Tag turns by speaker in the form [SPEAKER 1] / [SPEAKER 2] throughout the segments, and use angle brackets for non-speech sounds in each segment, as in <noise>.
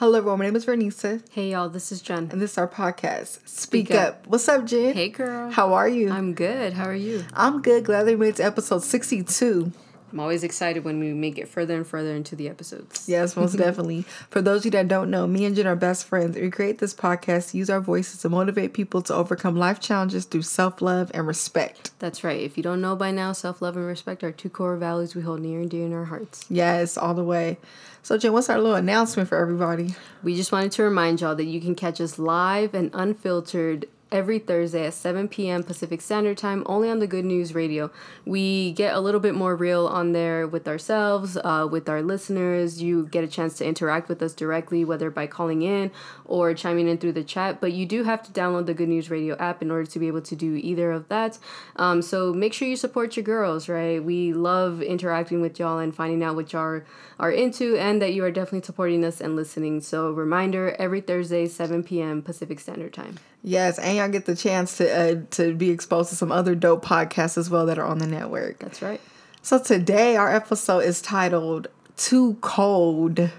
[SPEAKER 1] Hello, everyone. My name is Vernisa,
[SPEAKER 2] Hey y'all, this is Jen.
[SPEAKER 1] and this is our podcast. Speak,
[SPEAKER 2] Speak
[SPEAKER 1] up.
[SPEAKER 2] Up.
[SPEAKER 1] What's up, Jen?
[SPEAKER 2] Hey girl.
[SPEAKER 1] How are you?
[SPEAKER 2] I'm good. How are you?
[SPEAKER 1] I'm good. Glad we made it to episode 62.
[SPEAKER 2] I'm always excited when we make it further and further into the episodes.
[SPEAKER 1] Yes, most <laughs> definitely. For those of you that don't know, me and Jen are best friends. We create this podcast to use our voices to motivate people to overcome life challenges through self love and respect.
[SPEAKER 2] That's right. If you don't know by now, self love and respect are two core values we hold near and dear in our hearts.
[SPEAKER 1] Yes, all the way. So, Jen, what's our little announcement for everybody?
[SPEAKER 2] We just wanted to remind y'all that you can catch us live and unfiltered every Thursday at 7 p.m. Pacific Standard Time, only on the Good News Radio. We get a little bit more real on there with ourselves, uh, with our listeners. You get a chance to interact with us directly, whether by calling in or chiming in through the chat. But you do have to download the Good News Radio app in order to be able to do either of that. Um, so make sure you support your girls, right? We love interacting with y'all and finding out what y'all are into, and that you are definitely supporting us and listening. So, reminder every Thursday, 7 p.m. Pacific Standard Time.
[SPEAKER 1] Yes, and y'all get the chance to uh, to be exposed to some other dope podcasts as well that are on the network.
[SPEAKER 2] That's right.
[SPEAKER 1] So today our episode is titled "Too Cold."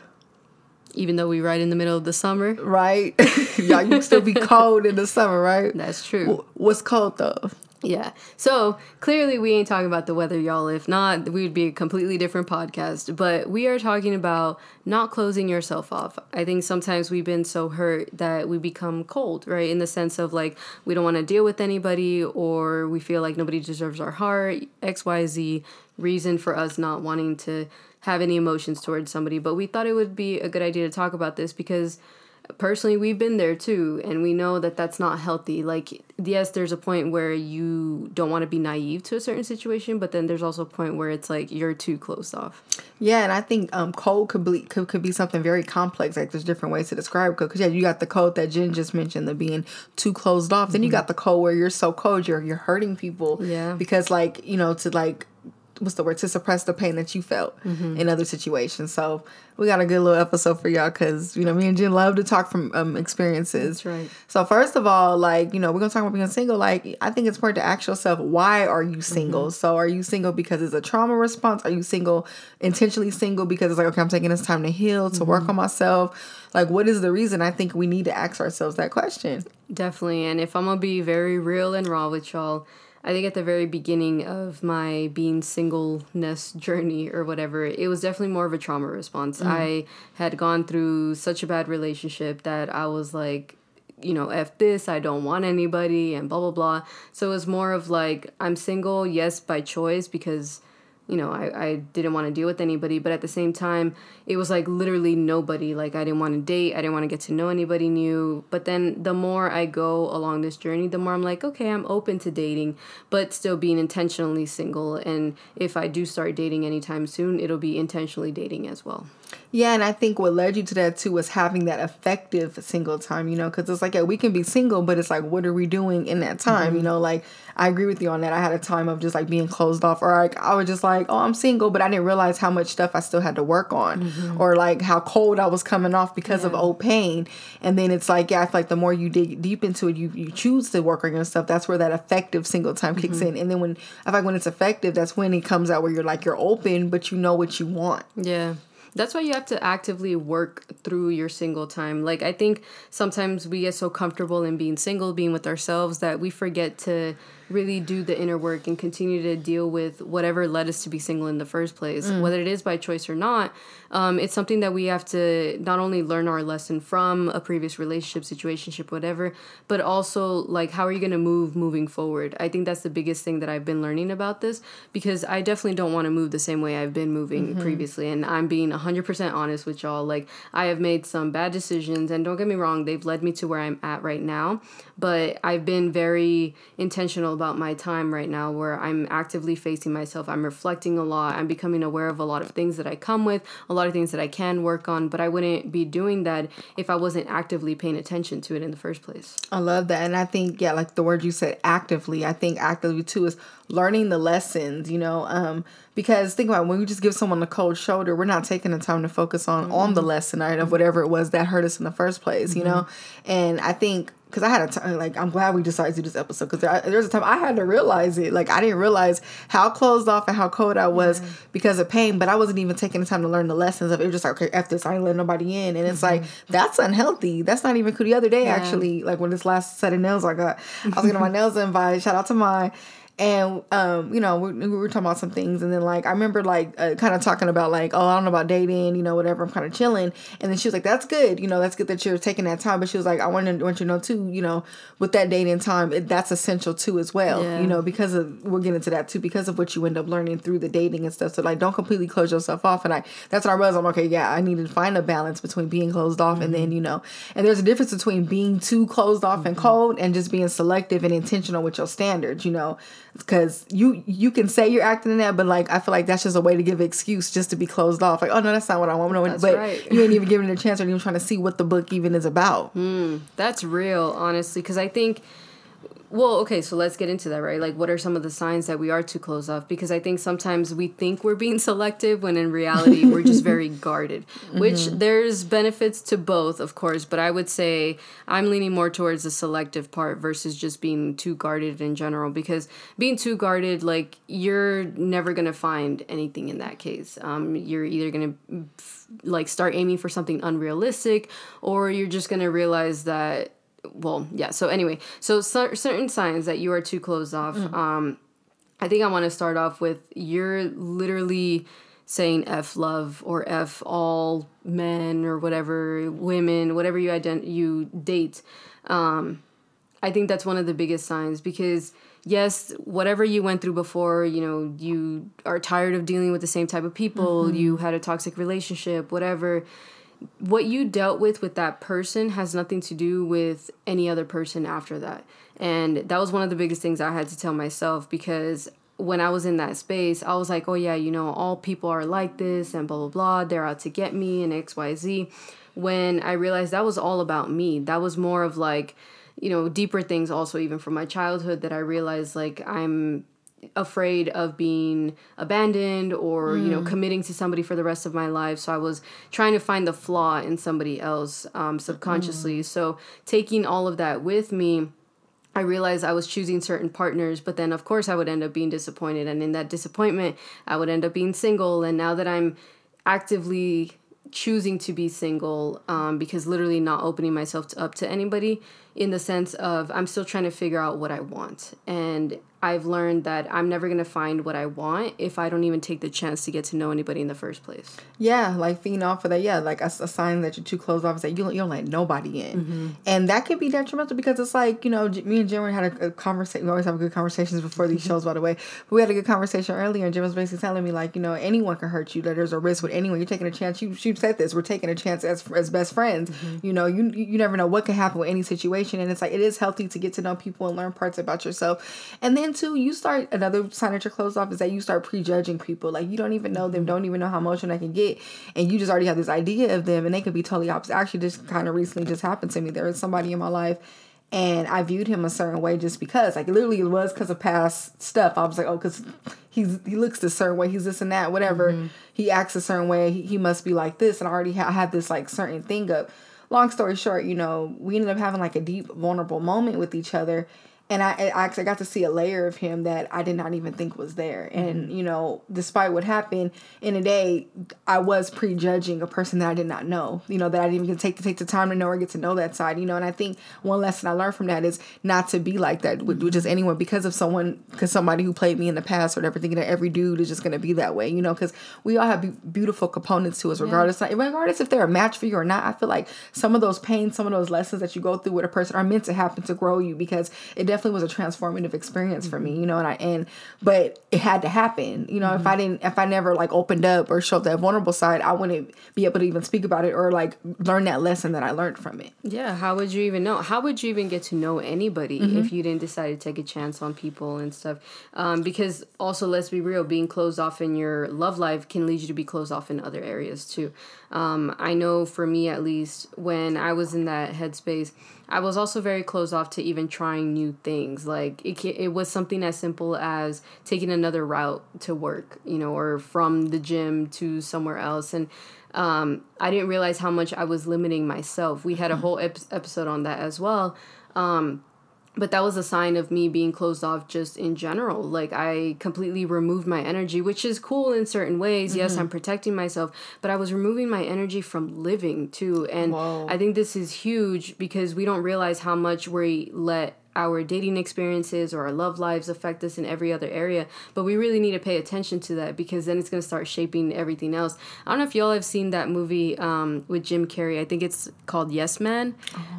[SPEAKER 2] Even though we're right in the middle of the summer,
[SPEAKER 1] Right? <laughs> y'all, you can still be <laughs> cold in the summer, right?
[SPEAKER 2] that's true.
[SPEAKER 1] Wh- What's cold though?
[SPEAKER 2] Yeah. So clearly, we ain't talking about the weather, y'all. If not, we would be a completely different podcast. But we are talking about not closing yourself off. I think sometimes we've been so hurt that we become cold, right? In the sense of like, we don't want to deal with anybody or we feel like nobody deserves our heart, XYZ reason for us not wanting to have any emotions towards somebody. But we thought it would be a good idea to talk about this because personally we've been there too and we know that that's not healthy like yes there's a point where you don't want to be naive to a certain situation but then there's also a point where it's like you're too close off
[SPEAKER 1] Yeah, and I think um, cold could be could, could be something very complex. Like there's different ways to describe cold. Because yeah, you got the cold that Jen just mentioned, the being too closed off. Then you got the cold where you're so cold, you're you're hurting people.
[SPEAKER 2] Yeah.
[SPEAKER 1] Because like you know to like what's the word to suppress the pain that you felt mm-hmm. in other situations. So we got a good little episode for y'all because you know me and Jen love to talk from um, experiences.
[SPEAKER 2] That's right.
[SPEAKER 1] So first of all, like you know, we're gonna talk about being single. Like I think it's important to ask yourself, why are you mm-hmm. single? So are you single because it's a trauma response? Are you single intentionally single because it's like okay, I'm taking this time to heal, to work mm-hmm. on myself? Like what is the reason? I think we need to ask ourselves that question.
[SPEAKER 2] definitely and if i'm gonna be very real and raw with y'all i think at the very beginning of my being singleness journey or whatever it was definitely more of a trauma response mm-hmm. i had gone through such a bad relationship that i was like you know, F this, I don't want anybody, and blah, blah, blah. So it was more of like, I'm single, yes, by choice, because, you know, I, I didn't want to deal with anybody. But at the same time, it was like literally nobody. Like, I didn't want to date, I didn't want to get to know anybody new. But then the more I go along this journey, the more I'm like, okay, I'm open to dating, but still being intentionally single. And if I do start dating anytime soon, it'll be intentionally dating as well.
[SPEAKER 1] Yeah, and I think what led you to that too was having that effective single time, you know, because it's like, yeah, we can be single, but it's like, what are we doing in that time? You mm-hmm. know, like, I agree with you on that. I had a time of just like being closed off, or like, I was just like, oh, I'm single, but I didn't realize how much stuff I still had to work on, mm-hmm. or like how cold I was coming off because of old pain. And then it's like, yeah, I feel like the more you dig deep into it, you, you choose to work on your stuff. That's where that effective single time kicks mm-hmm. in. And then when I feel like when it's effective, that's when it comes out where you're like, you're open, but you know what you want.
[SPEAKER 2] Yeah. That's why you have to actively work through your single time. Like, I think sometimes we get so comfortable in being single, being with ourselves, that we forget to really do the inner work and continue to deal with whatever led us to be single in the first place, whether it is by choice or not. Um, it's something that we have to not only learn our lesson from a previous relationship, situationship, whatever, but also like how are you going to move moving forward? I think that's the biggest thing that I've been learning about this because I definitely don't want to move the same way I've been moving previously, and I'm being 100% honest with y'all. Like I have made some bad decisions, and don't get me wrong, they've led me to where I'm at right now. But I've been very intentional about my time right now, where I'm actively facing myself. I'm reflecting a lot. I'm becoming aware of a lot of things that I come with, a lot of things that I can work on. But I wouldn't be doing that if I wasn't actively paying attention to it in the first place.
[SPEAKER 1] I love that. And I think, yeah, like the word you said, actively, I think actively too is learning the lessons, you know, um, because think about it, when we just give someone a cold shoulder, we're not taking the time to focus on mm-hmm. on the lesson right, of whatever it was that hurt us in the first place, mm-hmm. you know. And I think because I had a time like I'm glad we decided to do this episode because there, there's a time I had to realize it. Like I didn't realize how closed off and how cold I was yeah. because of pain, but I wasn't even taking the time to learn the lessons of it. it was just like okay, after this, I ain't letting nobody in, and it's mm-hmm. like that's unhealthy. That's not even cool. The other day, yeah. actually, like when this last set of nails I got, I was getting my <laughs> nails done by shout out to my and um, you know, we, we, were talking about some things, and then like I remember like uh, kind of talking about like, oh, I don't know about dating, you know, whatever. I'm kind of chilling, and then she was like, "That's good, you know, that's good that you're taking that time." But she was like, "I want to want you to know too, you know, with that dating time, it, that's essential too as well, yeah. you know, because of we'll get into that too because of what you end up learning through the dating and stuff. So like, don't completely close yourself off. And I that's what I was. I'm okay, yeah, I need to find a balance between being closed off mm-hmm. and then you know, and there's a difference between being too closed off mm-hmm. and cold and just being selective and intentional with your standards, you know, because you you can say you're acting in that, but like I feel like that's just a way to give an excuse just to be closed off. Like, oh no, that's not what I want. No, that's but right. you ain't even giving it a chance or even trying to see what the book even is about.
[SPEAKER 2] Mm, that's real, honestly, because I think well, okay, so let's get into that, right? Like, what are some of the signs that we are too closed off? Because I think sometimes we think we're being <laughs> selective when in reality we're just very <laughs> guarded, which mm-hmm. there's benefits to both, of course, but I would say I'm leaning more towards the selective part versus just being too guarded in general. Because being too guarded, like, you're never gonna find anything in that case. Um, you're either gonna like start aiming for something unrealistic, or you're just gonna realize that well, yeah. So anyway, so certain signs that you are too closed off. Mm. Um, I think I want to start off with you're literally saying f love or f all men or whatever women, whatever you ident- you date. Um, I think that's one of the biggest signs because yes, whatever you went through before, you know, you are tired of dealing with the same type of people, mm-hmm. you had a toxic relationship, whatever what you dealt with with that person has nothing to do with any other person after that. And that was one of the biggest things I had to tell myself because when I was in that space, I was like, oh, yeah, you know, all people are like this and blah, blah, blah. They're out to get me and XYZ. When I realized that was all about me, that was more of like, you know, deeper things also, even from my childhood, that I realized like I'm afraid of being abandoned or mm. you know mm. committing to somebody for the rest of my life so i was trying to find the flaw in somebody else um, subconsciously mm. so taking all of that with me I realized I was choosing certain partners, but then of course I would end up being disappointed. And in that disappointment, I would end up being single. And now that I'm actively choosing to be single, um, because literally not opening myself to, up to anybody, in the sense of I'm still trying to figure out what I want. And I've learned that I'm never gonna find what I want if I don't even take the chance to get to know anybody in the first place.
[SPEAKER 1] Yeah, like feeding off of that. Yeah, like a, a sign that you're too closed off is that you don't, you don't let nobody in, mm-hmm. and that could be detrimental because it's like you know me and Jen had a, a conversation. We always have good conversations before these <laughs> shows, by the way. But we had a good conversation earlier, and Jen was basically telling me like you know anyone can hurt you. That there's a risk with anyone. You're taking a chance. You she said this. We're taking a chance as as best friends. Mm-hmm. You know, you you never know what can happen with any situation, and it's like it is healthy to get to know people and learn parts about yourself, and then too you start another sign that you're closed off is that you start prejudging people. Like you don't even know them, don't even know how emotional they can get, and you just already have this idea of them, and they could be totally opposite. Actually, just kind of recently just happened to me. There was somebody in my life, and I viewed him a certain way just because, like, literally it was because of past stuff. I was like, oh, because he's he looks this certain way, he's this and that, whatever. Mm-hmm. He acts a certain way, he, he must be like this, and I already ha- had this like certain thing up. Long story short, you know, we ended up having like a deep, vulnerable moment with each other and I, I actually got to see a layer of him that I did not even think was there. And mm-hmm. you know, despite what happened in a day, I was prejudging a person that I did not know. You know, that I didn't even take to take the time to know or get to know that side. You know, and I think one lesson I learned from that is not to be like that with, with just anyone because of someone, because somebody who played me in the past or whatever, thinking that every dude is just gonna be that way. You know, because we all have be- beautiful components to us, regardless, yeah. regardless if they're a match for you or not. I feel like some of those pains, some of those lessons that you go through with a person are meant to happen to grow you because it definitely definitely was a transformative experience for me, you know, and I and but it had to happen. You know, mm-hmm. if I didn't if I never like opened up or showed that vulnerable side, I wouldn't be able to even speak about it or like learn that lesson that I learned from it.
[SPEAKER 2] Yeah, how would you even know? How would you even get to know anybody mm-hmm. if you didn't decide to take a chance on people and stuff? Um, because also let's be real, being closed off in your love life can lead you to be closed off in other areas too. Um, I know for me at least, when I was in that headspace, I was also very closed off to even trying new things. Like it, it was something as simple as taking another route to work, you know, or from the gym to somewhere else. And um, I didn't realize how much I was limiting myself. We had a <laughs> whole ep- episode on that as well. Um, but that was a sign of me being closed off just in general like i completely removed my energy which is cool in certain ways mm-hmm. yes i'm protecting myself but i was removing my energy from living too and Whoa. i think this is huge because we don't realize how much we let our dating experiences or our love lives affect us in every other area. But we really need to pay attention to that because then it's going to start shaping everything else. I don't know if y'all have seen that movie um, with Jim Carrey. I think it's called Yes Man,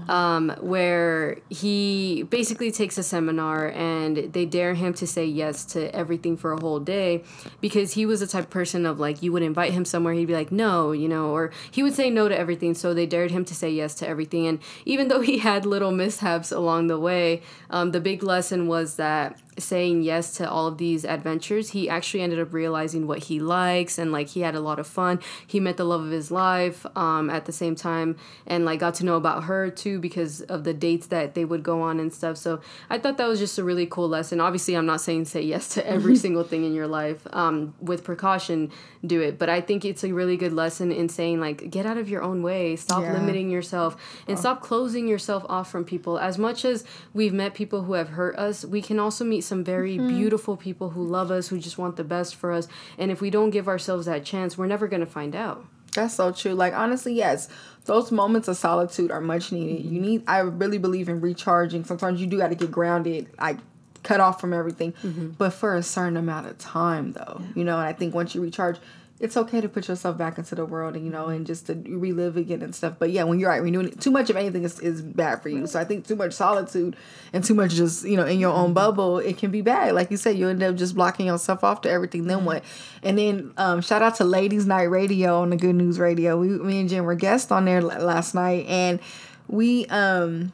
[SPEAKER 2] oh. um, where he basically takes a seminar and they dare him to say yes to everything for a whole day because he was the type of person of like, you would invite him somewhere, he'd be like, no, you know, or he would say no to everything. So they dared him to say yes to everything. And even though he had little mishaps along the way, um, the big lesson was that saying yes to all of these adventures, he actually ended up realizing what he likes and like he had a lot of fun. He met the love of his life um, at the same time and like got to know about her too because of the dates that they would go on and stuff. So I thought that was just a really cool lesson. Obviously, I'm not saying say yes to every <laughs> single thing in your life. Um, with precaution, do it. But I think it's a really good lesson in saying like get out of your own way, stop yeah. limiting yourself, and oh. stop closing yourself off from people. As much as we've met people who have hurt us, we can also meet some very mm-hmm. beautiful people who love us, who just want the best for us. And if we don't give ourselves that chance, we're never going to find out.
[SPEAKER 1] That's so true. Like honestly, yes, those moments of solitude are much needed. You need. I really believe in recharging. Sometimes you do got to get grounded, like cut off from everything, mm-hmm. but for a certain amount of time, though. Yeah. You know, and I think once you recharge, it's okay to put yourself back into the world and you know and just to relive again and stuff. But yeah when you're right renewing too much of anything is, is bad for you. So i think too much solitude and too much just you know in your own mm-hmm. bubble it can be bad. Like you said you end up just blocking yourself off to everything then what? And then um, shout out to ladies night radio on the good news radio. We me and jen were guests on there last night and we um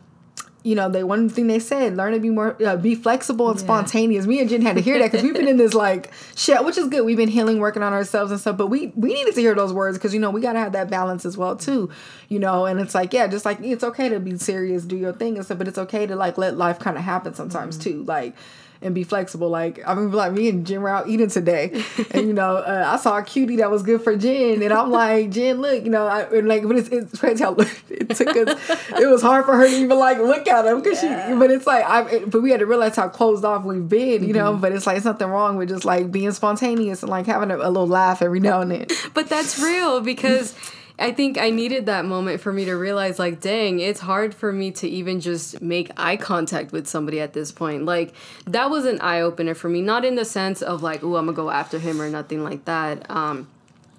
[SPEAKER 1] you know, they one thing they said, learn to be more, uh, be flexible and yeah. spontaneous. Me and Jen had to hear that because we've been in this like shit, which is good. We've been healing, working on ourselves and stuff, but we we needed to hear those words because you know we gotta have that balance as well too, you know. And it's like yeah, just like it's okay to be serious, do your thing and stuff, but it's okay to like let life kind of happen sometimes mm-hmm. too, like and be flexible. Like I mean, like me and Jen were out eating today, and you know, uh, I saw a cutie that was good for Jen, and I'm like, Jen, look, you know, I, and like, but it's, it's crazy how <laughs> it took us. it was hard for her to even like look at him because yeah. she. But it's like I, it, but we had to realize how closed off we've been, you mm-hmm. know. But it's like it's nothing wrong with just like being spontaneous and like having a, a little laugh every now and then.
[SPEAKER 2] But that's real because. I think I needed that moment for me to realize, like, dang, it's hard for me to even just make eye contact with somebody at this point. Like, that was an eye opener for me. Not in the sense of, like, oh, I'm gonna go after him or nothing like that. Um,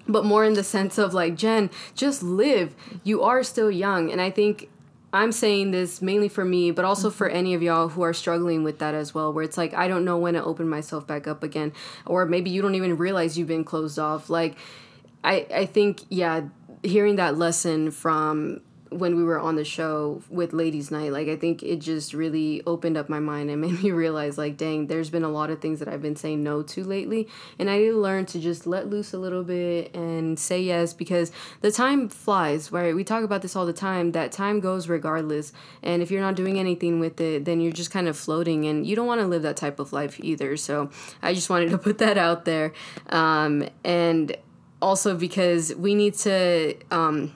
[SPEAKER 2] but more in the sense of, like, Jen, just live. You are still young. And I think I'm saying this mainly for me, but also for mm-hmm. any of y'all who are struggling with that as well, where it's like, I don't know when to open myself back up again. Or maybe you don't even realize you've been closed off. Like, I, I think, yeah, hearing that lesson from when we were on the show with ladies night like i think it just really opened up my mind and <laughs> made me realize like dang there's been a lot of things that i've been saying no to lately. And i need to learn to just let loose a little bit and say yes because the time flies right? We talk about this all the time that time goes regardless. And if you're not doing anything with it then you're just kind of floating and you don't want to live that type of life either. So i just wanted to put that out there. Um, and also because we need to um,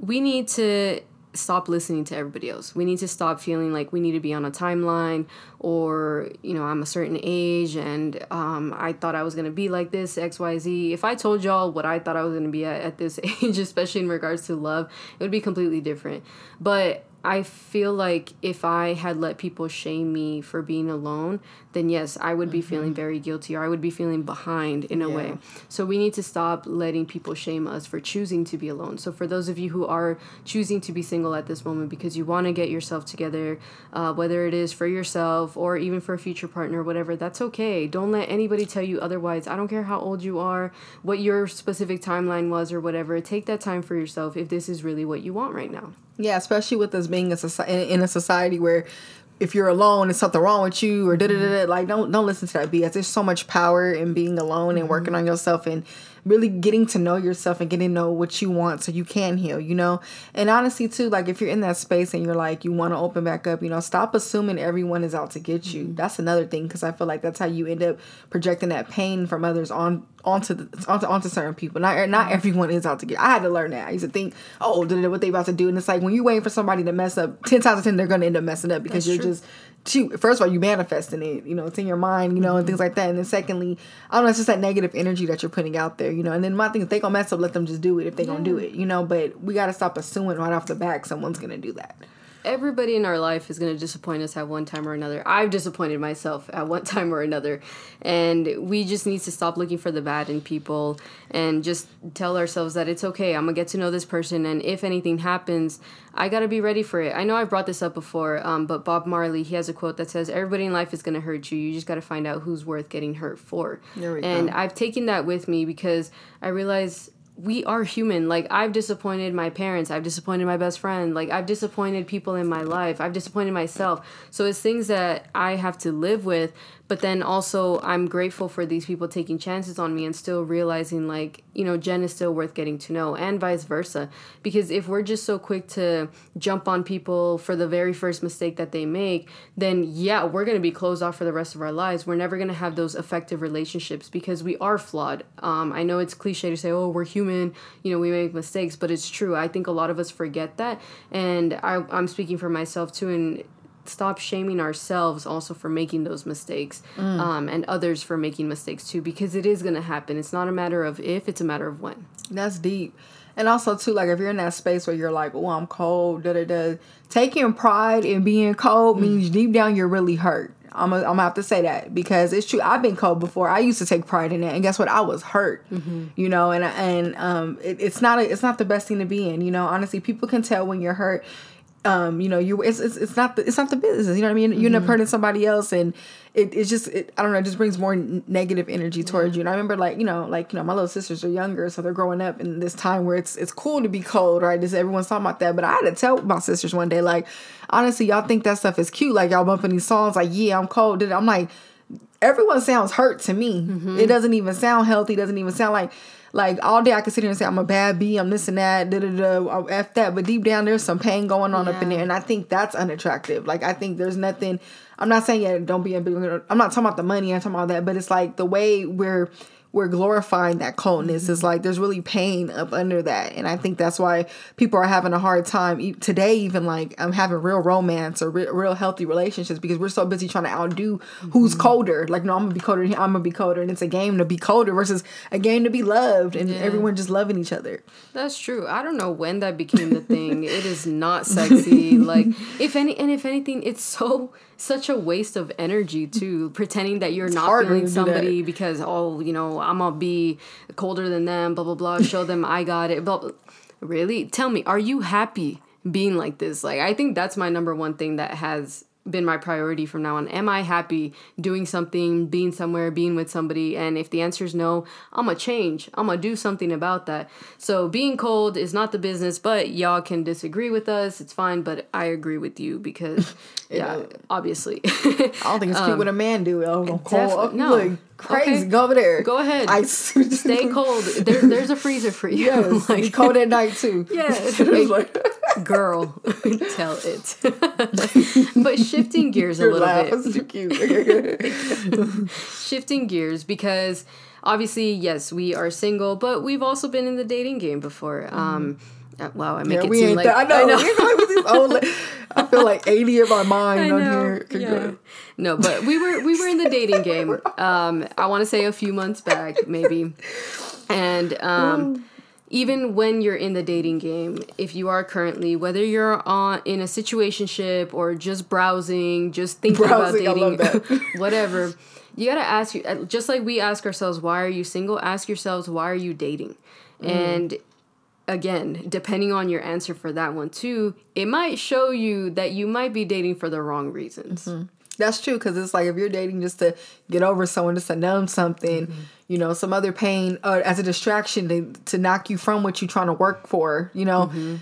[SPEAKER 2] we need to stop listening to everybody else. We need to stop feeling like we need to be on a timeline or, you know, I'm a certain age and um, I thought I was going to be like this, XYZ. If I told y'all what I thought I was going to be at, at this <laughs> age, especially in regards to love, it would be completely different. But I feel like if I had let people shame me for being alone, then yes, I would be mm-hmm. feeling very guilty or I would be feeling behind in a yeah. way. So we need to stop letting people shame us for choosing to be alone. So for those of you who are choosing to be single at this moment because you want to get yourself together, uh, whether it is for yourself or even for a future partner, whatever, that's okay. Don't let anybody tell you otherwise. I don't care how old you are, what your specific timeline was or whatever. Take that time for yourself if this is really what you want right now.
[SPEAKER 1] Yeah, especially with us being a society, in a society where if you're alone and something wrong with you or da da da like don't don't listen to that BS. There's so much power in being alone and working mm-hmm. on yourself and really getting to know yourself and getting to know what you want so you can heal, you know? And honestly, too, like if you're in that space and you're like, you want to open back up, you know, stop assuming everyone is out to get you. Mm-hmm. That's another thing because I feel like that's how you end up projecting that pain from others on onto the, onto onto certain people. Not not mm-hmm. everyone is out to get. I had to learn that. I used to think, oh, what they about to do, and it's like when you're waiting for somebody to mess up, ten times out of ten they're gonna end up messing up because that's you're true. just too, first of all, you manifesting it, you know, it's in your mind, you know, mm-hmm. and things like that. And then secondly, I don't know, it's just that negative energy that you're putting out there, you know. And then my thing, if they gonna mess up, let them just do it if they yeah. gonna do it, you know. But we gotta stop assuming right off the back someone's gonna do that
[SPEAKER 2] everybody in our life is going to disappoint us at one time or another. I've disappointed myself at one <laughs> time or another. And we just need to stop looking for the bad in people and just tell ourselves that it's okay. I'm going to get to know this person. And if anything happens, I got to be ready for it. I know I brought this up before, um, but Bob Marley, he has a quote that says, Everybody in life is going to hurt you. You just got to find out who's worth getting hurt for. and go. I've taken that with me because I realize we are human. Like I've disappointed my parents, I've disappointed my best friend, like I've disappointed people in my life, I've disappointed myself. So it's things that I have to live with, but then also I'm grateful for these people taking chances on me and still realizing like, you know, Jen is still worth getting to know and vice versa. Because if we're just so quick to jump on people for the very first mistake that they make, then yeah, we're going to be closed off for the rest of our lives. We're never going to have those effective relationships because we are flawed. Um, I know it's cliche to say, oh, we're human, you know, we make mistakes, but it's true. I think a lot of us forget that. And I, I'm speaking for myself too. And stop shaming ourselves also for making those mistakes mm. um, and others for making mistakes too because it is going to happen it's not a matter of if it's a matter of when
[SPEAKER 1] that's deep and also too like if you're in that space where you're like oh i'm cold da da da taking pride in being cold mm. means deep down you're really hurt I'm gonna, I'm have to say that because it's true. I've been cold before. I used to take pride in it, and guess what? I was hurt. Mm-hmm. You know, and and um, it, it's not a, it's not the best thing to be in. You know, honestly, people can tell when you're hurt um, you know, you it's, it's it's not the it's not the business. You know what I mean? You end up mm-hmm. hurting somebody else, and it it's just it, I don't know. It just brings more n- negative energy towards yeah. you. And I remember like you know like you know my little sisters are younger, so they're growing up in this time where it's it's cool to be cold, right? Just everyone's talking about that. But I had to tell my sisters one day like, honestly, y'all think that stuff is cute, like y'all bumping these songs, like yeah, I'm cold. I'm like, everyone sounds hurt to me. Mm-hmm. It doesn't even sound healthy. Doesn't even sound like like all day I could sit here and say I'm a bad bee, I'm this and that, da da da, uh, f that. But deep down there's some pain going on yeah. up in there, and I think that's unattractive. Like I think there's nothing. I'm not saying yeah, don't be a. I'm not talking about the money. I'm talking about that. But it's like the way we're we're glorifying that coldness. Mm-hmm. It's like there's really pain up under that, and I think that's why people are having a hard time today. Even like I'm um, having real romance or re- real healthy relationships because we're so busy trying to outdo mm-hmm. who's colder. Like no, I'm gonna be colder. I'm gonna be colder, and it's a game to be colder versus a game to be loved, and yeah. everyone just loving each other.
[SPEAKER 2] That's true. I don't know when that became the thing. <laughs> it is not sexy. like if any, and if anything, it's so such a waste of energy too pretending that you're it's not feeling somebody because oh you know i'm gonna be colder than them blah blah blah show them i got it but really? Tell me are you happy being like this? Like i think that's my number one thing that has been my priority from now on. Am I happy doing something, being somewhere, being with somebody? And if the answer is no, I'm gonna change. I'm gonna do something about that. So being cold is not the business, but y'all can disagree with us. It's fine, but I agree with you because, <laughs> yeah, obviously.
[SPEAKER 1] I don't think it's <laughs> um, cute when a man do it. I'm cold. No. Like, crazy. Okay. Go over there.
[SPEAKER 2] Go ahead. I stay cold. There, there's a freezer for you.
[SPEAKER 1] Yes, <laughs> like, cold at night too.
[SPEAKER 2] Yes, girl, <laughs> tell it. <laughs> but shifting gears a little bit. too cute. <laughs> shifting gears because obviously, yes, we are single, but we've also been in the dating game before. Mm-hmm. Um, uh, wow, I make yeah, it seem like I know. I, know.
[SPEAKER 1] I feel like eighty of our mind on here. Yeah.
[SPEAKER 2] No, but we were we were in the dating game. Um, I want to say a few months back, maybe, and um, even when you're in the dating game, if you are currently, whether you're on in a situationship or just browsing, just thinking browsing, about dating, <laughs> whatever, you gotta ask you. Just like we ask ourselves, why are you single? Ask yourselves, why are you dating? Mm. And again, depending on your answer for that one too, it might show you that you might be dating for the wrong reasons.
[SPEAKER 1] Mm-hmm. That's true because it's like if you're dating just to get over someone, just to numb something, mm-hmm. you know, some other pain, or as a distraction to to knock you from what you're trying to work for, you know, mm-hmm.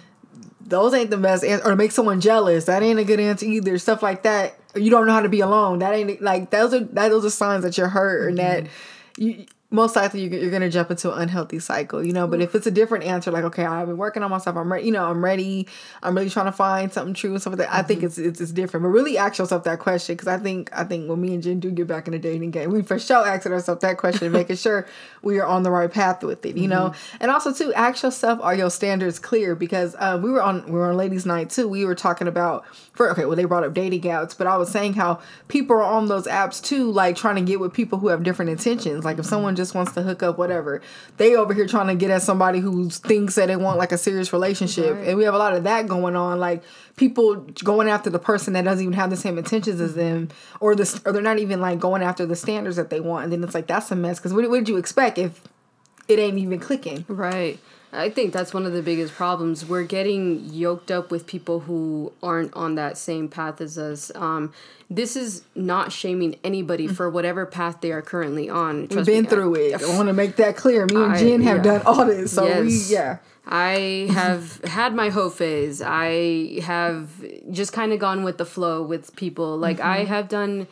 [SPEAKER 1] those ain't the best answer. Or to make someone jealous, that ain't a good answer either. Stuff like that. you don't know how to be alone. That ain't like those are that those are signs that you're hurt and that mm-hmm. you most likely you're, you're going to jump into an unhealthy cycle, you know. But if it's a different answer, like, okay, I've been working on myself, I'm ready, you know, I'm ready, I'm really trying to find something true and stuff like that. Mm-hmm. I think mm-hmm. it's, it's, it's different. But really ask yourself that question because I think I think when me and Jen do get back in the dating game, we for sure asking ourselves that question, making sure <laughs> we are on the right path with it, you mm-hmm. know. And also too, ask yourself, are your standards clear? Because uh, we were on we were on ladies' night too. We were talking about for okay, well they brought up dating apps, but I was saying how people are on those apps too, like trying to get with people who have different intentions. Like if someone just wants to hook up whatever. They over here trying to get at somebody who thinks that they want like a serious relationship. Right. And we have a lot of that going on. Like people going after the person that doesn't even have the same intentions as them or this or they're not even like going after the standards that they want. And then it's like that's a mess because what, what did you expect if it ain't even clicking?
[SPEAKER 2] Right. I think that's one of the biggest problems. We're getting yoked up with people who aren't on that same path as us. Um, this is not shaming anybody mm. for whatever path they are currently on.
[SPEAKER 1] Trust We've been me, through I, it. I want to make that clear. Me and I, Jen have yeah. done all this, so yes. we yeah.
[SPEAKER 2] I <laughs> have had my hoe phase. I have just kind of gone with the flow with people. Like mm-hmm. I have done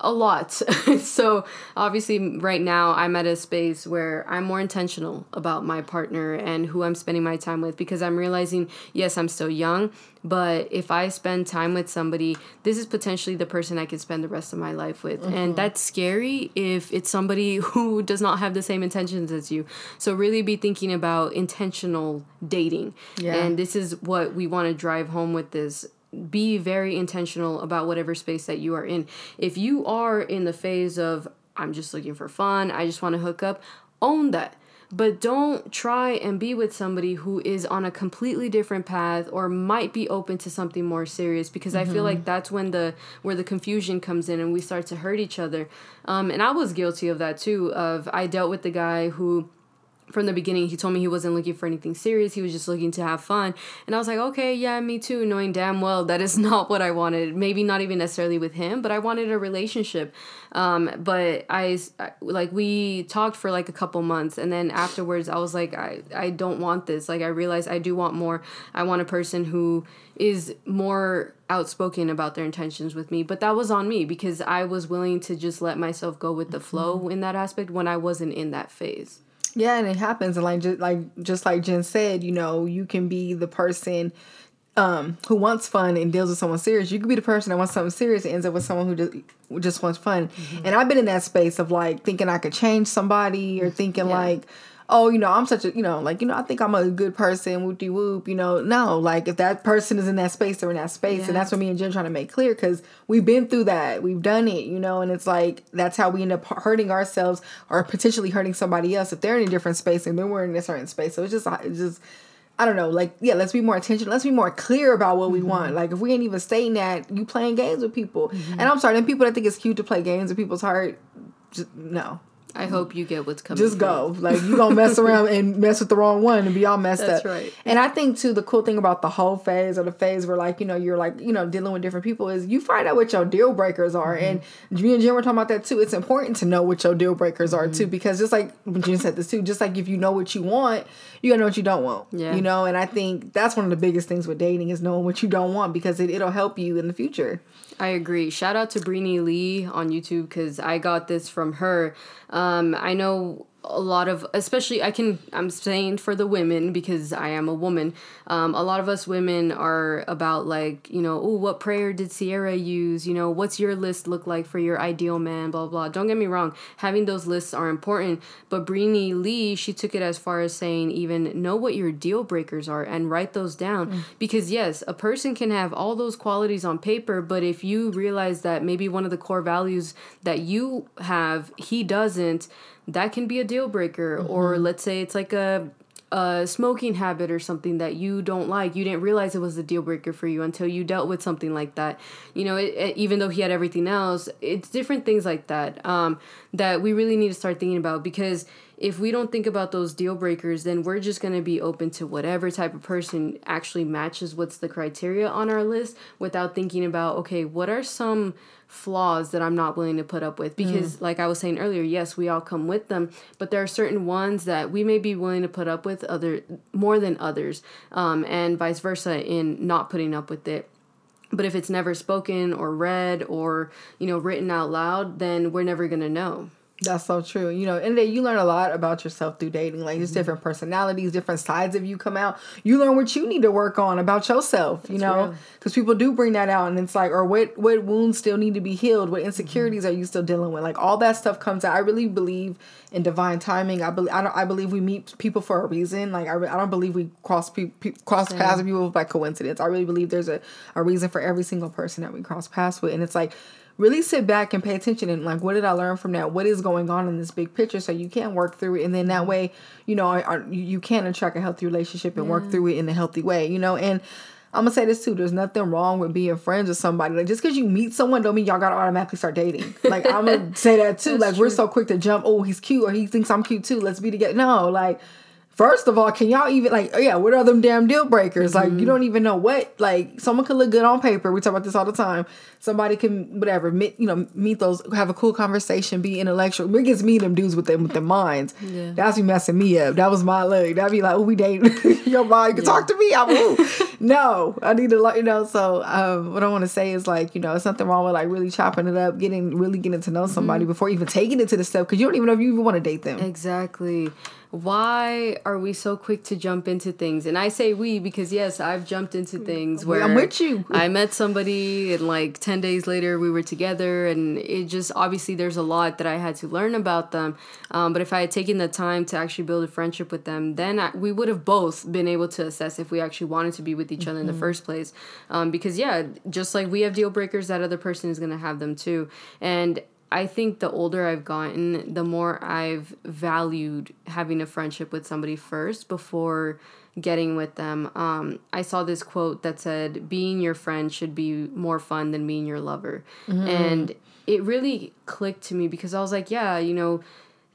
[SPEAKER 2] a lot. <laughs> so obviously right now I'm at a space where I'm more intentional about my partner and who I'm spending my time with because I'm realizing yes, I'm still young, but if I spend time with somebody, this is potentially the person I could spend the rest of my life with. Mm-hmm. And that's scary if it's somebody <laughs> who does not have the same intentions as you. So really be thinking about intentional dating. Yeah. And this is what we want to drive home with this be very intentional about whatever space that you are in. If you are in the phase of, I'm just looking for fun, I just want to hook up, own that. But don't try and be with somebody who is on a completely different path or might be open to something more serious because mm-hmm. I feel like mm-hmm. that's when the where the confusion comes in and we start to hurt each other. Um, and I was guilty of that too. Of I dealt with the guy who from the beginning he told me he wasn't looking for anything serious. He was just looking to have fun. And i was like okay yeah me too knowing damn well that is <laughs> not what i wanted. Maybe not even necessarily with him but i wanted a relationship. Um, but I, like we talked for like a couple months. And then afterwards i was like I, I don't want this. Like i realized i do want more. I want a person who is more outspoken about their intentions with me. But that was on me because i was willing to just let myself go with the flow mm-hmm. in that aspect when i wasn't in that phase <laughs>
[SPEAKER 1] yeah, and it happens, and like just like just like Jen said, you know, you can be the person um, who wants fun and deals with someone serious. You could be the person that wants something serious and ends up with someone who just just wants fun. Mm-hmm. And I've been in that space of like thinking I could change somebody or thinking yeah. like, oh, you know, I'm such a, you know, like, you know, I think I'm a good person, whoop de whoop, you know. No, like if that person is in that space, they're in that space. Yeah. And that's what me and Jen trying to make clear because we've been through that. We've done it, you know, and it's like that's how we end up hurting ourselves or potentially hurting somebody else if they're in a different space and then we're in a certain space. So it's just, it's just, I don't know, like, yeah, let's be more intentional. Let's be more clear about what we mm-hmm. want. Like, if we ain't even stating that, you playing games with people. Mm-hmm. And I'm sorry, then people that think it's cute to play games with people's heart, just no.
[SPEAKER 2] I hope you get what's coming.
[SPEAKER 1] Just go. Like you gonna mess around and <laughs> mess with the wrong one and be all messed
[SPEAKER 2] That's
[SPEAKER 1] up.
[SPEAKER 2] That's right.
[SPEAKER 1] And I think too the cool thing about the whole phase or the phase where like, you know, you're like, you know, dealing with different people is you find out what your deal breakers are. Mm-hmm. And me and Jen were talking about that too. It's important to know what your deal breakers are mm-hmm. too, because just like Jen said this too, just like if you know what you want, you gotta know what you don't want. Yeah. You know, and I think that's one of the biggest things with dating is knowing what you don't want because it, it'll help you in the future.
[SPEAKER 2] I agree. Shout out to Brini Lee on YouTube because I got this from her. Um, I know a lot of especially i can i'm saying for the women because i am a woman um, a lot of us women are about like you know oh what prayer did Ciara use you know what's your list look like for your ideal man blah blah don't get me wrong having those lists are important but Brini lee she took it as far as saying even know what your deal breakers are and write those down mm. because yes a person can have all those qualities on paper but if you realize that maybe one of the core values that you have he doesn't that can be a deal breaker. Mm-hmm. Or let's say it's like a a smoking habit or something that you don't like you didn't realize it was a deal breaker for you until you dealt with something like that. You know it, it, even though he had everything else it's different things like that um, that we really need to start thinking about because if we don't think about those deal breakers then we're just going to be open to whatever type of person actually matches what's the criteria on our list without thinking about okay what are some flaws that I'm not willing to put up with because mm. like I was saying earlier, yes, we all come with them, but there are certain ones that we may be willing to put up with other more than others. Um, and vice versa in not putting up with it. But if it's never spoken or read or, you know, written out loud, then we're never going to know.
[SPEAKER 1] That's so true. You know, and then you learn a lot about yourself through dating. Like, there's different personalities, different sides of you come out. You learn what you need to work on about yourself. You know, because people do bring that out, and it's like, or what what wounds still need to be healed? What insecurities mm-hmm. are you still dealing with? Like, all that stuff comes out. I really believe in divine timing. I believe I don't. I believe we meet people for a reason. Like, I, I don't believe we cross pe- pe- cross paths with people by coincidence. I really believe there's a a reason for every single person that we cross paths with, and it's like really sit back and pay attention and like what did i learn from that what is going on in this big picture so you can work through it and then that way you know are, you can attract a healthy relationship and yeah. work through it in a healthy way you know and I'm gonna say this too. There's nothing wrong with being friends with somebody. Like just because you meet someone, don't mean y'all gotta automatically start dating. Like I'm gonna <laughs> say that too. like true. we're so quick to jump. Oh, he's cute, or he thinks I'm cute too. Let's be together. No, like First of all, can y'all even like? Oh yeah, what are them damn deal breakers? Like mm-hmm. you don't even know what. Like someone could look good on paper. We talk about this all the time. Somebody can whatever meet you know meet those have a cool conversation, be intellectual. It gets me them dudes with them with their minds. Yeah. That's be messing me up. That was my leg. That'd be like, oh, we date. <laughs> Your mind, you can yeah. talk to me. I'm ooh. <laughs> no, I need to like you know. So um, what I want to say is like you know, it's nothing wrong with like really chopping it up, getting really getting to know somebody mm-hmm. before even taking it to the step because you don't even know if you even want to date them.
[SPEAKER 2] Exactly why are we so quick to jump into things? And I say we because yes, I've jumped into things where
[SPEAKER 1] I'm with you.
[SPEAKER 2] I met somebody and like 10 days later we were together and it just obviously there's a lot that I had to learn about them. Um, but if I had taken the time to actually build a friendship with them, then I, we would have both been able to assess if we actually wanted to be with each other mm-hmm. in the mm-hmm. first place. Um, because yeah, just like we have deal breakers, that other person is going to have them too. And I think the older I've gotten, the more I've valued having a friendship with somebody first before getting with them. Um, I saw this quote that said, Being your friend should be more fun than being your lover. Mm-hmm. And it really clicked to me because I was like, Yeah, you know,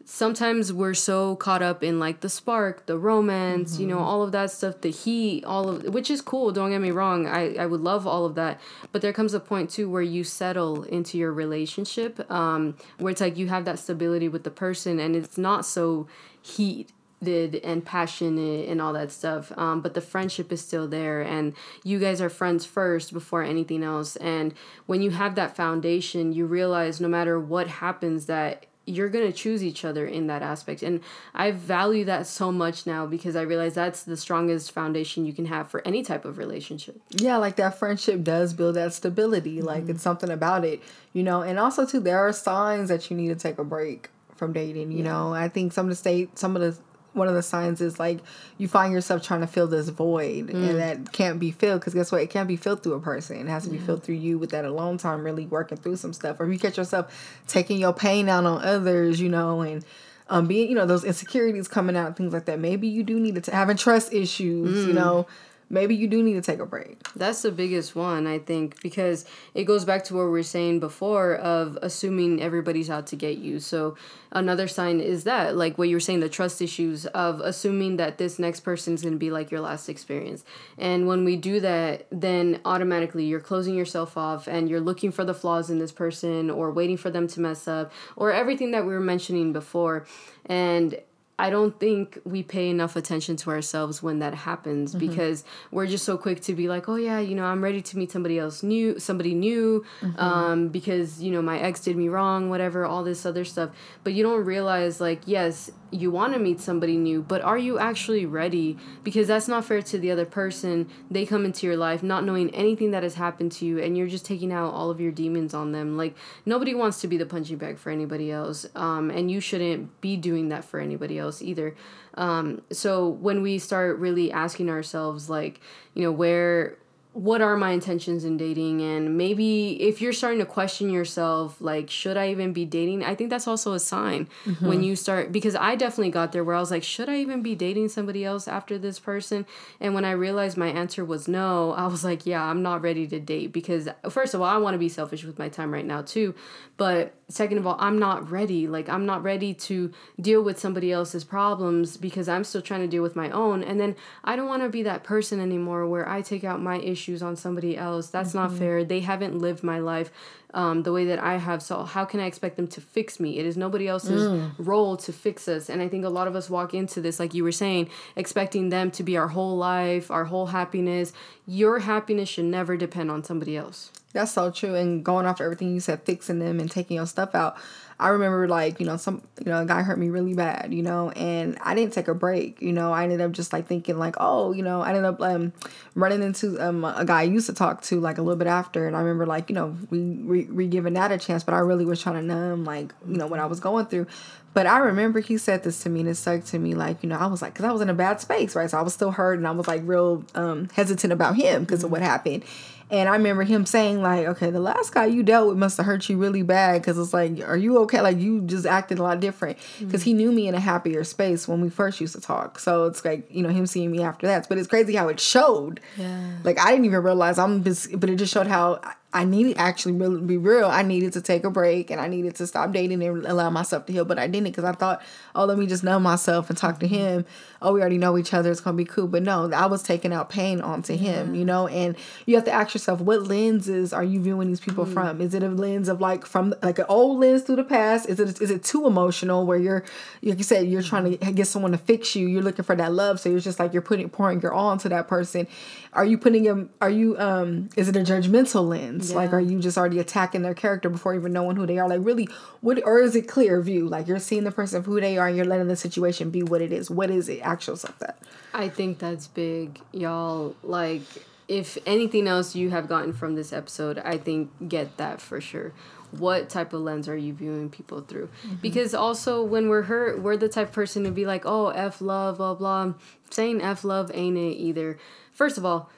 [SPEAKER 2] sometimes we're so caught up in like the spark, the romance, mm-hmm. you know, mm-hmm. all of that stuff, the heat, all of which is cool, don't get me wrong. I, I would love all of that. But there comes a point too where you settle into your relationship, um, where it's like you have that stability with the person and it's not so heat and passionate and all that stuff um, but the friendship is still there and you guys are friends first before anything else and when you have that foundation you realize no matter what happens that you're going to choose each other in that aspect. And I value that so much now because I realize that's the strongest foundation you can have for any type of relationship.
[SPEAKER 1] Yeah, like that friendship does build that stability. Like mm-hmm. it's something about it, you know. And also too there are signs that you need to take a break from dating, you yeah. know. I think some of the state some of the one of the signs is like you find yourself trying to fill this void mm. and that can't be filled because guess what it can't be filled through a person it has to be yeah. filled through you with that alone time really working through some stuff or if you catch yourself taking your pain out on others you know and um being you know those insecurities coming out things like that maybe you do need to t- having trust issues mm. you know maybe you do need to take a break.
[SPEAKER 2] That's the biggest one, I think, because it goes back to what we were saying before of assuming everybody's out to get you. So another sign is that, like what you were saying, the trust issues of assuming that this next person is going to be like your last experience. And when we do that, then automatically you're closing yourself off and you're looking for the flaws in this person or waiting for them to mess up or everything that we were mentioning before. And I don't think we pay enough attention to ourselves when that happens mm-hmm. because we're just so quick to be like, oh yeah, you know, I'm ready to meet somebody else new, somebody new, mm-hmm. um, because you know my ex did me wrong, whatever, all this other stuff. But you don't realize like, yes, you want to meet somebody new, but are you actually ready? Because that's not fair to the other person. They come into your life not knowing anything that has happened to you, and you're just taking out all of your demons on them. Like nobody wants to be the punching bag for anybody else, um, and you shouldn't be doing that for anybody else either. Um, so when we start really asking ourselves, like, you know, where what are my intentions in dating? And maybe if you're starting to question yourself like should i even be dating? I think that's also a sign mm-hmm. when you start because i definitely got there where i was like should i even be dating somebody else after this person? And when i realized my answer was no i was like yeah i'm not ready to date because first of all i want to be selfish with my time right now too. But second of all i'm not ready. Like i'm not ready to deal with somebody else's problems because i'm still trying to deal with my own. And then i don't want to be that person anymore where i take out my issues on somebody else that's mm-hmm. not fair they haven't lived my life um, the way that i have so how can i expect them to fix me it is nobody else's mm. role to fix us and i think a lot of us walk into this like you were saying expecting them to be our whole life our whole happiness your happiness should never depend on somebody else
[SPEAKER 1] That's so true. And going off everything you said, fixing them and taking your stuff out. I remember like, you know, some you know, a guy hurt me really bad, you know, and I didn't take a break, you know. I ended up just like thinking like, oh, you know, I ended up um running into um a guy I used to talk to like a little bit after and I remember like, you know, we we, re giving that a chance, but I really was trying to numb like, you know, what I was going through. But I remember he said this to me and it stuck to me like, you know, I was like, because I was in a bad space, right? So I was still hurt and I was like real um, hesitant about him because of what happened. And I remember him saying like, okay, the last guy you dealt with must have hurt you really bad because it's like, are you okay? Like you just acted a lot different because mm-hmm. he knew me in a happier space when we first used to talk. So it's like, you know, him seeing me after that. But it's crazy how it showed. Yeah. Like I didn't even realize I'm just, but it just showed how I needed actually really be real. I needed to take a break and I needed to stop dating and allow myself to heal, but I didn't because I thought, oh, let me just numb myself and talk to mm-hmm. him. Oh, we already know each other. It's gonna be cool. But no, I was taking out pain onto him, you know. And you have to ask yourself, what lenses are you viewing these people mm. from? Is it a lens of like from like an old lens through the past? Is it is it too emotional where you're like you said you're trying to get someone to fix you? You're looking for that love, so you're just like you're putting pouring your all into that person. Are you putting him? Are you um? Is it a judgmental lens? Yeah. Like, are you just already attacking their character before even knowing who they are? Like, really, what or is it clear view? Like, you're seeing the person of who they are, and you're letting the situation be what it is. What is it? Actual stuff that.
[SPEAKER 2] I think that's big, y'all. Like, if anything else you have gotten from this episode, I think get that for sure what type of lens are you viewing people through mm-hmm. because also when we're hurt we're the type person to be like oh f love blah blah saying f love ain't it either first of all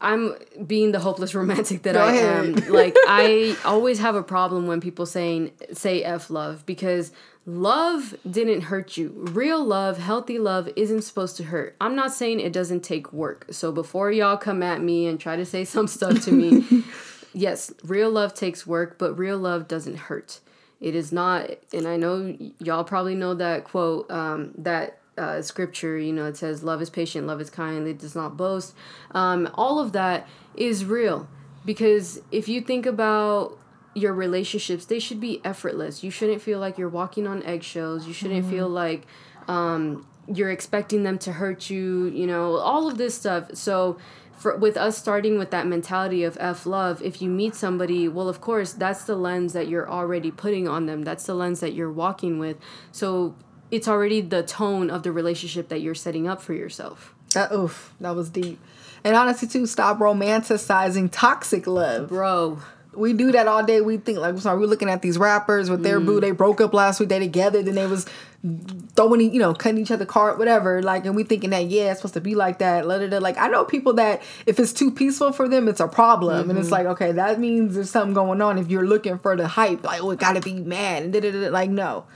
[SPEAKER 2] I'm being the hopeless <laughs> romantic that Go I ahead. am. <laughs> Like I always have a problem when people saying say F love because love didn't hurt you. Real love, healthy love isn't supposed to hurt. I'm not saying it doesn't take work. So before y'all come at me and try to say some stuff to me, <laughs> yes, real love takes work, but real love doesn't hurt. It is not and I know y'all probably know that quote um, that uh, scripture, you know, it says, Love is patient, love is kind, it does not boast. Um, all of that is real because if you think about your relationships, they should be effortless. You shouldn't feel like you're walking on eggshells. You shouldn't mm-hmm. feel like um, you're expecting them to hurt you, you know, all of this stuff. So, for, with us starting with that mentality of F love, if you meet somebody, well, of course, that's the lens that you're already putting on them. That's the lens that you're walking with. So it's already the tone of the relationship that you're setting up for yourself.
[SPEAKER 1] That oof, that was deep. And honestly, too, stop romanticizing toxic love,
[SPEAKER 2] bro.
[SPEAKER 1] We do that all day. We think like, sorry, we're looking at these rappers with their mm. boo. They broke up last week. They together. Then they was throwing, you know, cutting each other card, whatever. Like, and we thinking that yeah, it's supposed to be like that. Let it like I know people that if it's too peaceful for them, it's a problem, mm-hmm. and it's mm-hmm. like okay, that means there's something going on. If you're looking for the hype, like oh, it got to be mad and da da da. Like no,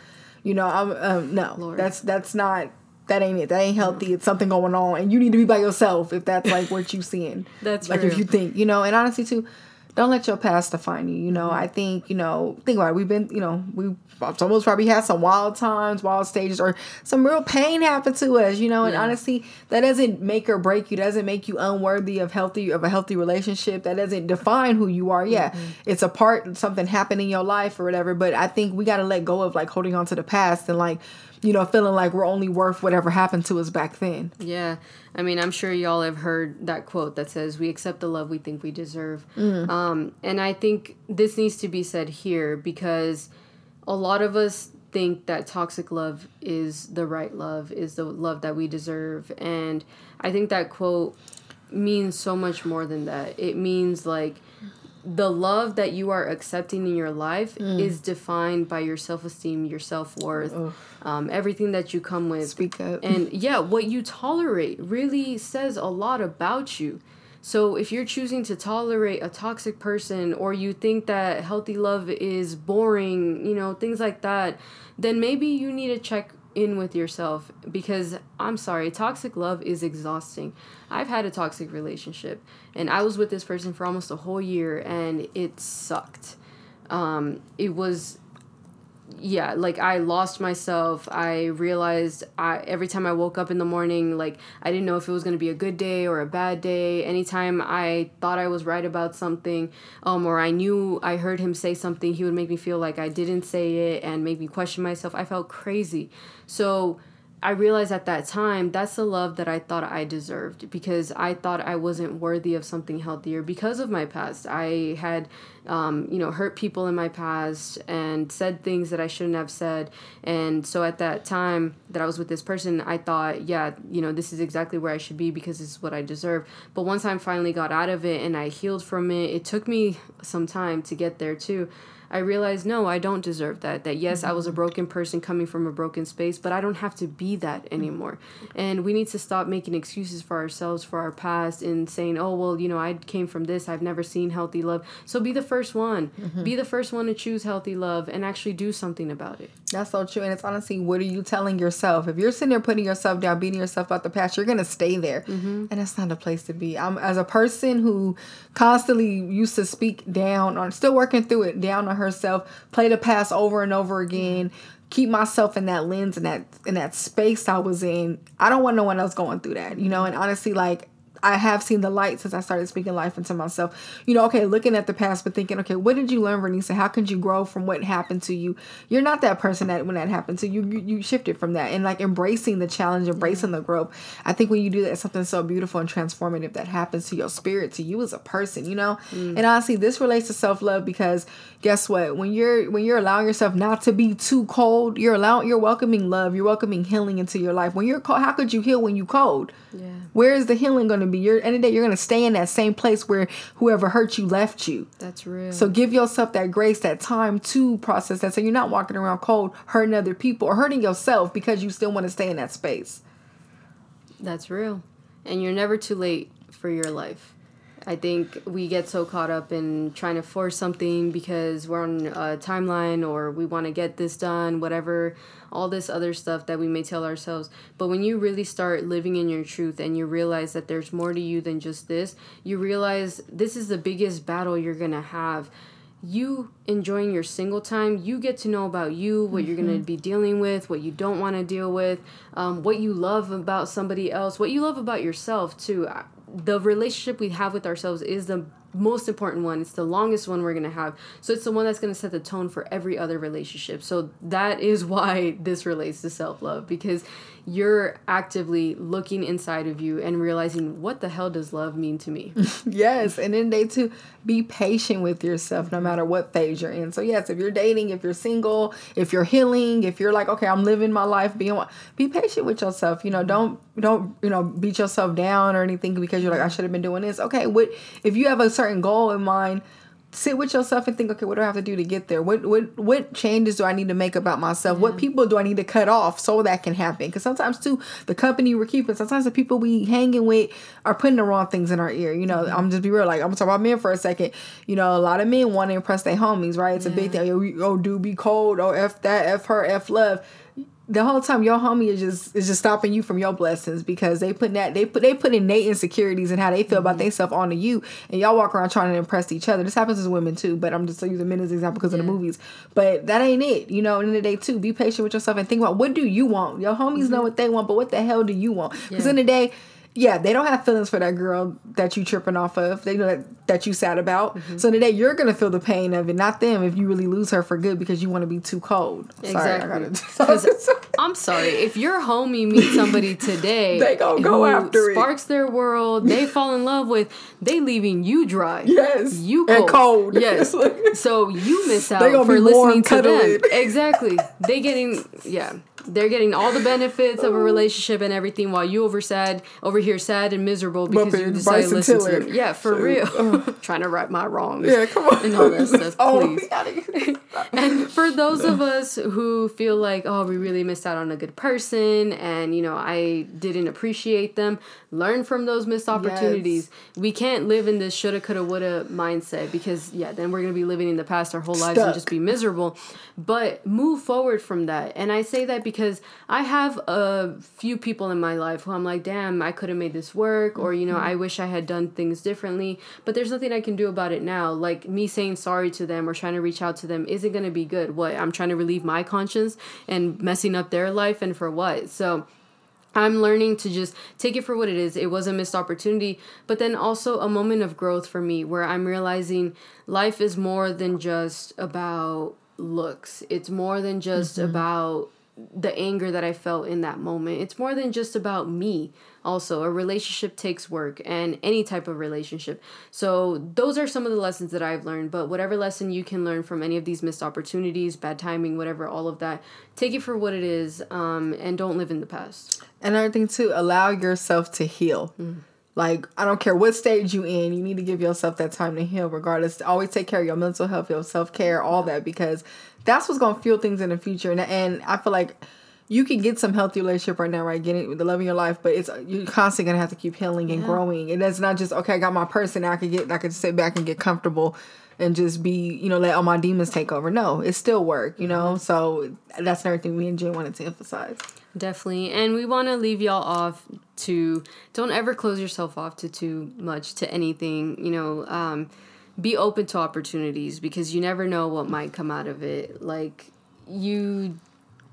[SPEAKER 1] you know, I'm um, no, Lord. that's that's not that ain't it. That ain't healthy. It's something going on, and you need to be by yourself if that's like what you seeing. <laughs>
[SPEAKER 2] that's
[SPEAKER 1] like
[SPEAKER 2] real.
[SPEAKER 1] if you think you know. And honestly, too, don't let your past define you. You know, I think you know. Think about it. We've been, you know, we some of us probably had some wild times, wild stages, or some real pain happened to us. You know, and yeah. honestly, that doesn't make or break you. Doesn't make you unworthy of healthy of a healthy relationship. That doesn't define who you are. Yeah, mm-hmm. it's a part. Something happened in your life or whatever. But I think we got to let go of like holding on to the past and like you know, feeling like we're only worth whatever happened to us back then.
[SPEAKER 2] Yeah. I mean, I'm sure y'all have heard that quote that says, We accept the love we think we deserve. Mm. Um, and I think this needs to be said here because a lot of us think that toxic love is the right love, is the love that we deserve. And I think that quote means so much more than that. It means like, the love that you are accepting in your life mm. is defined by your self esteem, your self worth, um, everything that you come with.
[SPEAKER 1] Speak up.
[SPEAKER 2] And <laughs> yeah, what you tolerate really says a lot about you. So if you're choosing to tolerate a toxic person or you think that healthy love is boring, you know, things like that, then maybe you need to check in with yourself because I'm sorry, toxic love is exhausting. I've had a toxic relationship and I was with this person for almost a whole year and it sucked. Um, it was yeah like i lost myself. I realized i every time i woke up in the morning like i didn't know if it was going to be a good day or a bad day. Anytime i thought i was right about something um or i knew i heard him say something he would make me feel like i didn't say it and make me question myself. I felt crazy. So I realized at that time that's the love that I thought I deserved because I thought I wasn't worthy of something healthier because of my past. I had, um, you know, hurt people in my past and said things that I shouldn't have said. And so at that time that I was with this person, I thought, yeah, you know, this is exactly where I should be because this is what I deserve. But once I finally got out of it and I healed from it, it took me some time to get there too. I realized no, I don't deserve that. That yes. I was a broken person coming from a broken space, but I don't have to be that anymore. And we need to stop making excuses for ourselves for our past and saying, "Oh, well, you know, I came from this. I've never seen healthy love." So be the first one. Mm-hmm. Be the first one to choose healthy love and actually do something about it.
[SPEAKER 1] That's so true. And it's honestly, what are you telling yourself? If you're sitting there putting yourself down, beating yourself about the past, you're gonna stay there, mm-hmm. and that's not a place to be. I'm as a person who constantly used to speak down on, still working through it, down on her herself, play the past over and over again, keep myself in that lens and that in that space I was in. I don't want no one else going through that, you know. And honestly, like I have seen the light since I started speaking life into myself. You know, okay, looking at the past, but thinking, okay, what did you learn, Vernisa? How could you grow from what happened to you? You're not that person that when that happened to you, you, you shifted from that and like embracing the challenge, embracing the growth. I think when you do that, something so beautiful and transformative that happens to your spirit, to you as a person, you know? Mm. And honestly, this relates to self love because guess what? When you're when you're allowing yourself not to be too cold, you're allowing you're welcoming love, you're welcoming healing into your life. When you're cold, how could you heal when you cold? Yeah. Where is the healing going to be? You're end of the day, you're going to stay in that same place where whoever hurt you left you.
[SPEAKER 2] That's real.
[SPEAKER 1] So give yourself that grace, that time to process that, so you're not walking around cold, hurting other people or hurting yourself because you still want to stay in that space.
[SPEAKER 2] That's real, and you're never too late for your life. I think we get so caught up in trying to force something because we're on a timeline or we want to get this done, whatever, all this other stuff that we may tell ourselves. But when you really start living in your truth and you realize that there's more to you than just this, you realize this is the biggest battle you're going to have. You enjoying your single time, you get to know about you, what mm-hmm. you're going to be dealing with, what you don't want to deal with, um, what you love about somebody else, what you love about yourself, too the relationship we have with ourselves is the most important one. It's the longest one we're going to have. So it's the one that's going to set the tone for every other relationship. So that is why this relates to self love because you're actively looking inside of you and realizing what the hell does love mean to me. <laughs>
[SPEAKER 1] yes, and then day two, be patient with yourself no matter what phase you're in. So yes, if you're dating, if you're single, if you're healing, if you're like okay, I'm living my life, being be patient with yourself. You know, mm-hmm. don't don't you know beat yourself down or anything because you're like I should have been doing this. Okay, what if you have a certain goal in mind? Sit with yourself and think, okay, what do I have to do to get there? What what what changes do I need to make about myself? What people do I need to cut off so that can happen? Because sometimes too, the company we're keeping, sometimes the people we hanging with are putting the wrong things in our ear. You know, mm-hmm. I'm just be real. Like I'm talking about men for a second. You know, a lot of men want to impress their homies, right? It's yeah. a big thing. Oh, oh, dude, be cold. Oh, f that, f her, f love the whole time your homie is just is just stopping you from your blessings because they put that they put they put in their insecurities and how they feel mm-hmm. about themselves onto you and y'all walk around trying to impress each other. This happens as women too, but I'm just using men as an example because yeah. of the movies. But that ain't it. You know, in the, the day too, be patient with yourself and think about what do you want. Your homies mm-hmm. know what they want, but what the hell do you want? Because yeah. in the day yeah, they don't have feelings for that girl that you tripping off of. They know that, that you sad about. Mm-hmm. So today you're gonna feel the pain of it, not them. If you really lose her for good because you want to be too cold. Exactly. <laughs> <laughs>
[SPEAKER 2] Sorry, I'm sorry. If your homie meets somebody <laughs> today,
[SPEAKER 1] they gonna go after
[SPEAKER 2] sparks
[SPEAKER 1] it.
[SPEAKER 2] their world. They fall in love with. They leaving you dry.
[SPEAKER 1] Yes,
[SPEAKER 2] you
[SPEAKER 1] cold. and cold.
[SPEAKER 2] Yes. so you miss out for listening to them. Exactly. They getting yeah they're getting all the benefits of a relationship and everything while you over sad over here sad and miserable because you decided to listen Tiller. to them. Yeah, for so, real. Uh, <laughs> Trying to right my wrongs.
[SPEAKER 1] Yeah, come on.
[SPEAKER 2] And all that stuff. <laughs> oh, please. <laughs> and for those of us who feel like, oh, we really missed out on a good person and you know, I didn't appreciate them, learn from those missed opportunities. Yes. We can't live in this shoulda, coulda, woulda mindset because yeah, then we're gonna be living in the past our whole lives Stuck. and just be miserable. But move forward from that. And I say that because I have a few people in my life who I'm like, damn, I could have made this work, or you know, mm-hmm. I wish I had done things differently. But there's nothing I can do about it now. Like me saying sorry to them or trying to reach out to them isn't gonna be good. What I'm trying to relieve my conscience and messing up their life and for what? So I'm learning to just take it for what it is. It was a missed opportunity, but then also a moment of growth for me where I'm realizing life is more than just about looks. It's more than just mm-hmm. about the anger that I felt in that moment. It's more than just about me. Also, a relationship takes work and any type of relationship. So, those are some of the lessons that I've learned. But whatever lesson you can learn from any of these missed opportunities, bad timing, whatever, all of that, take it for what it is um, and don't live in the past.
[SPEAKER 1] Another thing, too, allow yourself to heal. Mm. Like, I don't care what stage you in, you need to give yourself that time to heal, regardless. Always take care of your mental health, your self care, all that, because that's what's gonna fuel things in the future. And and I feel like you can get some healthy relationship right now, right? Getting with the love of your life, but it's you're constantly gonna have to keep healing and yeah. growing. And it's not just okay. I got my person. I can get. I can sit back and get comfortable and just be, you know, let all my demons take over. No, it still work, you know. Mm-hmm. So that's another thing me and Jen wanted to emphasize.
[SPEAKER 2] Definitely, and we want to leave y'all off to don't ever close yourself off to too much to anything. You know, um, be open to opportunities because you never know what might come out of it. Like you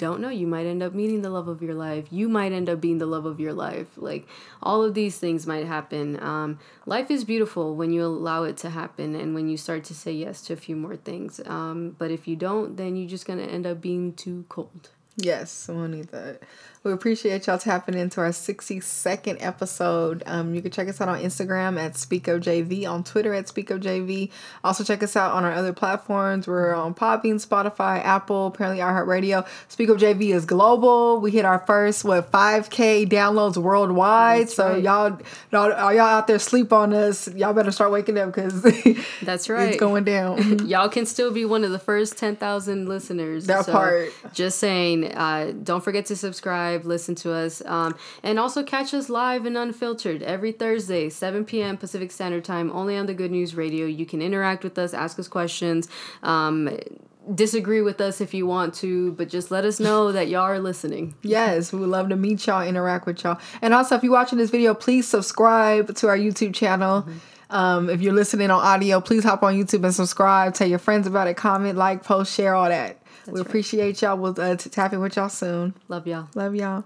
[SPEAKER 2] don't know. You might end up meeting the love of your life. You might end up being the love of your life. Like all of these things might happen. Um, life is beautiful when you allow it to happen and when you start to say yes to a few more things. Um, but if you don't, then you're just gonna end up being too cold.
[SPEAKER 1] Yes, we'll need that. We appreciate y'all tapping into our 62nd episode. Um, you can check us out on Instagram at SpeakOfJV, on Twitter at SpeakOfJV. Also, check us out on our other platforms. We're on Podbean, Spotify, Apple, apparently iHeartRadio. Speak of JV is global. We hit our first, what, 5K downloads worldwide. That's so, right. y'all, y'all, are y'all out there sleep on us? Y'all better start waking up because <laughs>
[SPEAKER 2] that's right.
[SPEAKER 1] It's going down. <laughs>
[SPEAKER 2] y'all can still be one of the first 10,000 listeners.
[SPEAKER 1] That so part.
[SPEAKER 2] Just saying, uh, don't forget to subscribe subscribe, listen to us, um, and also catch us live and unfiltered every Thursday, 7 p.m. Pacific Standard Time, only on the Good News Radio. You can interact with us, ask us questions. Um, disagree with us if you want to, but just let us know that y'all are listening. <laughs>
[SPEAKER 1] Yes, we would love to meet y'all, interact with y'all. And also, if you're watching this video, please subscribe to our YouTube channel. Mm-hmm. Um, if you're listening on audio, please hop on YouTube and subscribe. Tell your friends about it, comment, like, post, share, all that. That's we right. appreciate y'all. We'll uh, tap in with y'all soon.
[SPEAKER 2] Love y'all.
[SPEAKER 1] Love y'all.